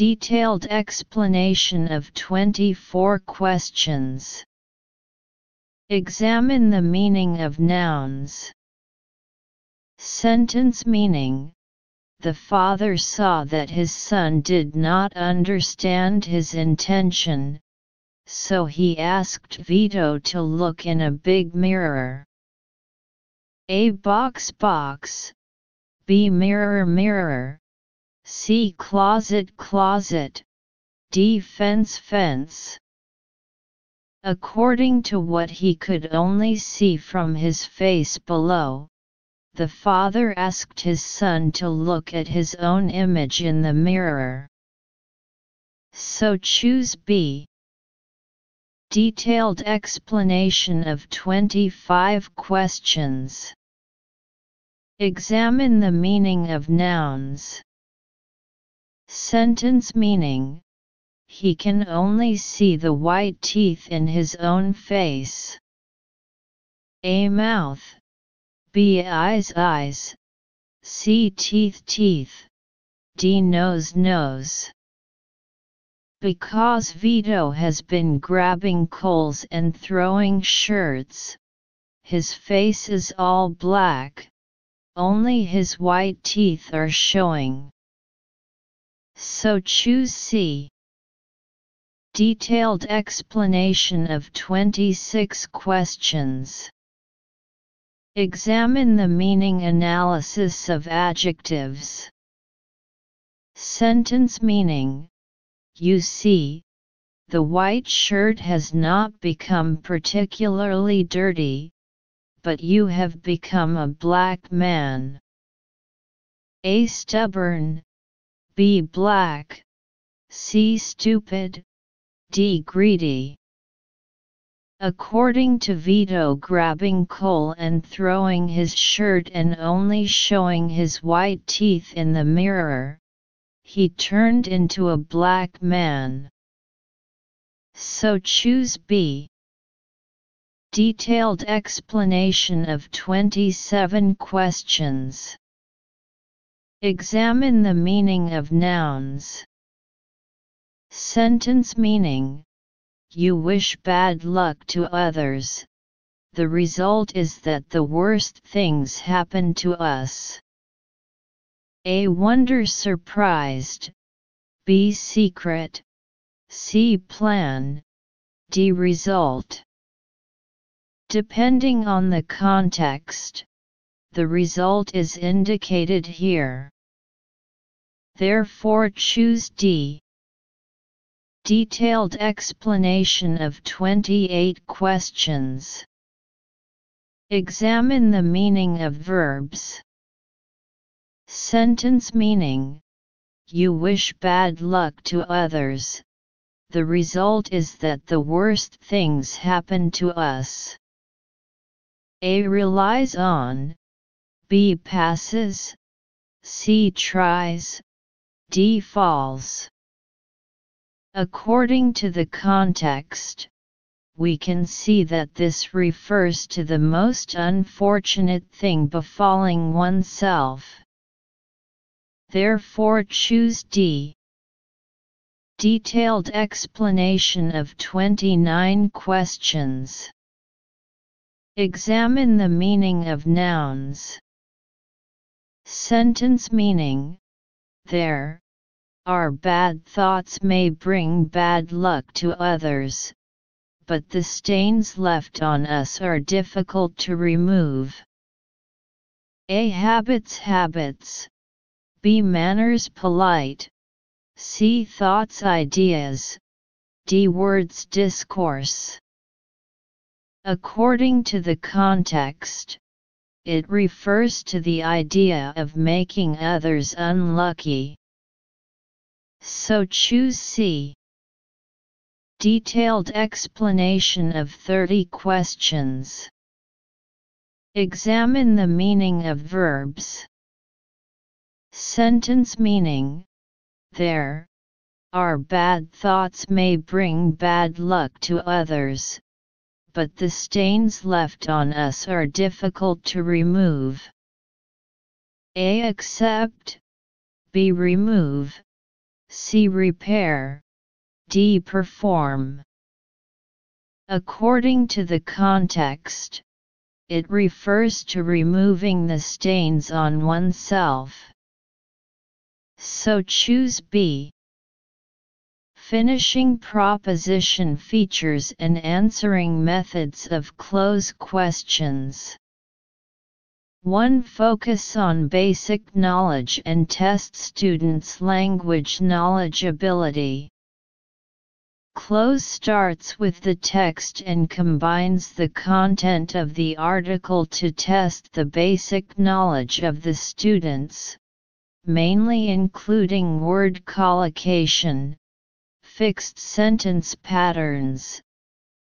Detailed explanation of 24 questions. Examine the meaning of nouns. Sentence meaning The father saw that his son did not understand his intention, so he asked Vito to look in a big mirror. A box box, B mirror mirror, C closet closet, D fence fence. According to what he could only see from his face below, the father asked his son to look at his own image in the mirror. So choose B. Detailed explanation of 25 questions. Examine the meaning of nouns. Sentence meaning He can only see the white teeth in his own face. A mouth. B eyes eyes. C teeth teeth. D nose nose. Because Vito has been grabbing coals and throwing shirts, his face is all black, only his white teeth are showing. So choose C. Detailed explanation of 26 questions. Examine the meaning analysis of adjectives. Sentence meaning You see, the white shirt has not become particularly dirty, but you have become a black man. A stubborn, B. Black. C. Stupid. D. Greedy. According to Vito grabbing coal and throwing his shirt and only showing his white teeth in the mirror, he turned into a black man. So choose B. Detailed explanation of 27 questions. Examine the meaning of nouns. Sentence meaning You wish bad luck to others. The result is that the worst things happen to us. A wonder surprised. B secret. C plan. D result. Depending on the context, the result is indicated here. Therefore choose D. Detailed explanation of 28 questions. Examine the meaning of verbs. Sentence meaning You wish bad luck to others. The result is that the worst things happen to us. A relies on, B passes, C tries, D falls. According to the context, we can see that this refers to the most unfortunate thing befalling oneself. Therefore choose D. Detailed explanation of 29 questions. Examine the meaning of nouns. Sentence meaning There our bad thoughts may bring bad luck to others, but the stains left on us are difficult to remove. A habits habits. B manners polite. C thoughts ideas. D words discourse. According to the context, it refers to the idea of making others unlucky. So choose C. Detailed explanation of 30 questions. Examine the meaning of verbs. Sentence meaning There our bad thoughts may bring bad luck to others, but the stains left on us are difficult to remove. A. Accept. B. Remove. C. Repair, D. Perform. According to the context, it refers to removing the stains on oneself. So choose B. Finishing proposition features and answering methods of close questions. 1. Focus on basic knowledge and test students' language knowledge ability. Close starts with the text and combines the content of the article to test the basic knowledge of the students, mainly including word collocation, fixed sentence patterns,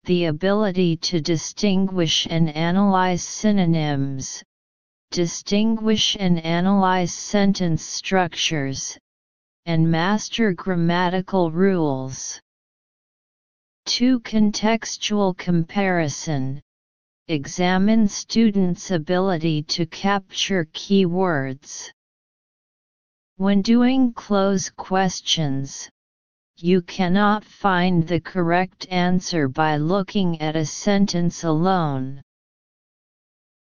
the ability to distinguish and analyze synonyms, distinguish and analyze sentence structures, and master grammatical rules. 2. Contextual comparison Examine students' ability to capture keywords. When doing close questions, you cannot find the correct answer by looking at a sentence alone.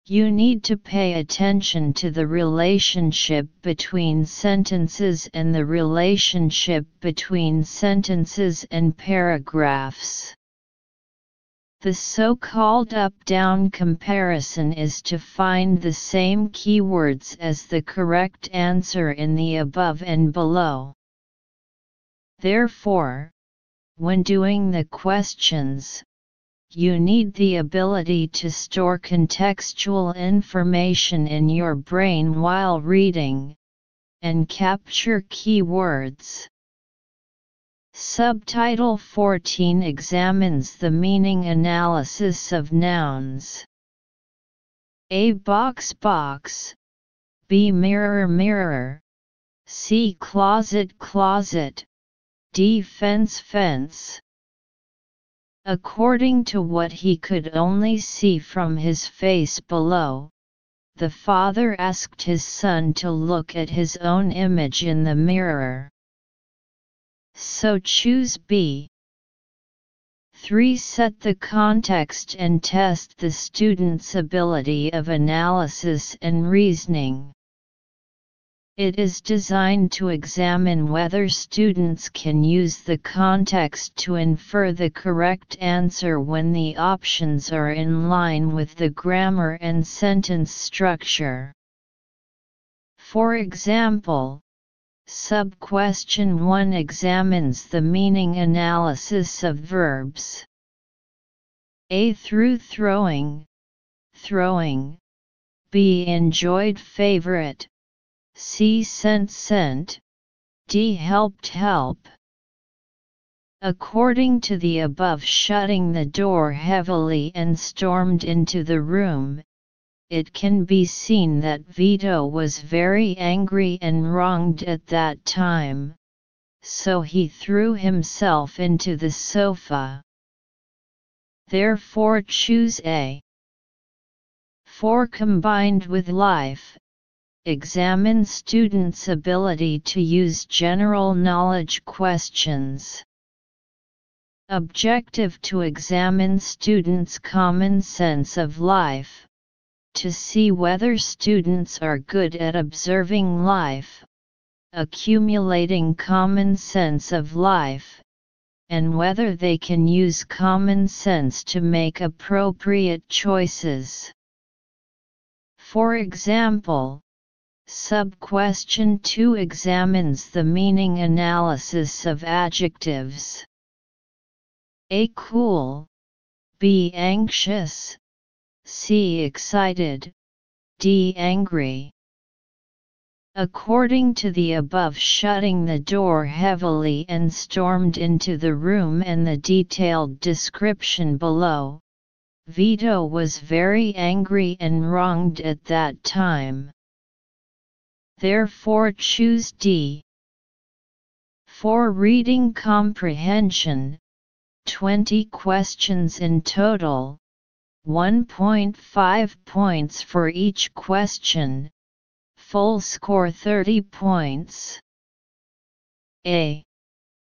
You need to pay attention to the relationship between sentences and the relationship between sentences and paragraphs. The so-called up-down comparison is to find the same keywords as the correct answer in the above and below. Therefore, when doing the questions, you need the ability to store contextual information in your brain while reading, and capture keywords. Subtitle 14 examines the meaning analysis of nouns. A box box, B mirror mirror, C closet closet, D fence fence. According to what he could only see from his face below, the father asked his son to look at his own image in the mirror. So choose B. 3. Set the context and test the student's ability of analysis and reasoning. It is designed to examine whether students can use the context to infer the correct answer when the options are in line with the grammar and sentence structure. For example, Sub-question 1 examines the meaning analysis of verbs. A through throwing, throwing, B enjoyed favorite, C sent sent, D helped help. According to the above shutting the door heavily and stormed into the room, it can be seen that Vito was very angry and wronged at that time, so he threw himself into the sofa. Therefore choose A. 4 combined with life, Examine students' ability to use general knowledge questions. Objective to examine students' common sense of life, to see whether students are good at observing life, accumulating common sense of life, and whether they can use common sense to make appropriate choices. For example, Sub-question 2 examines the meaning analysis of adjectives. A cool, B anxious, C excited, D angry. According to the above shutting the door heavily and stormed into the room and the detailed description below, Vito was very angry and wronged at that time. Therefore choose D. For reading comprehension, 20 questions in total, 1.5 points for each question, full score 30 points. A.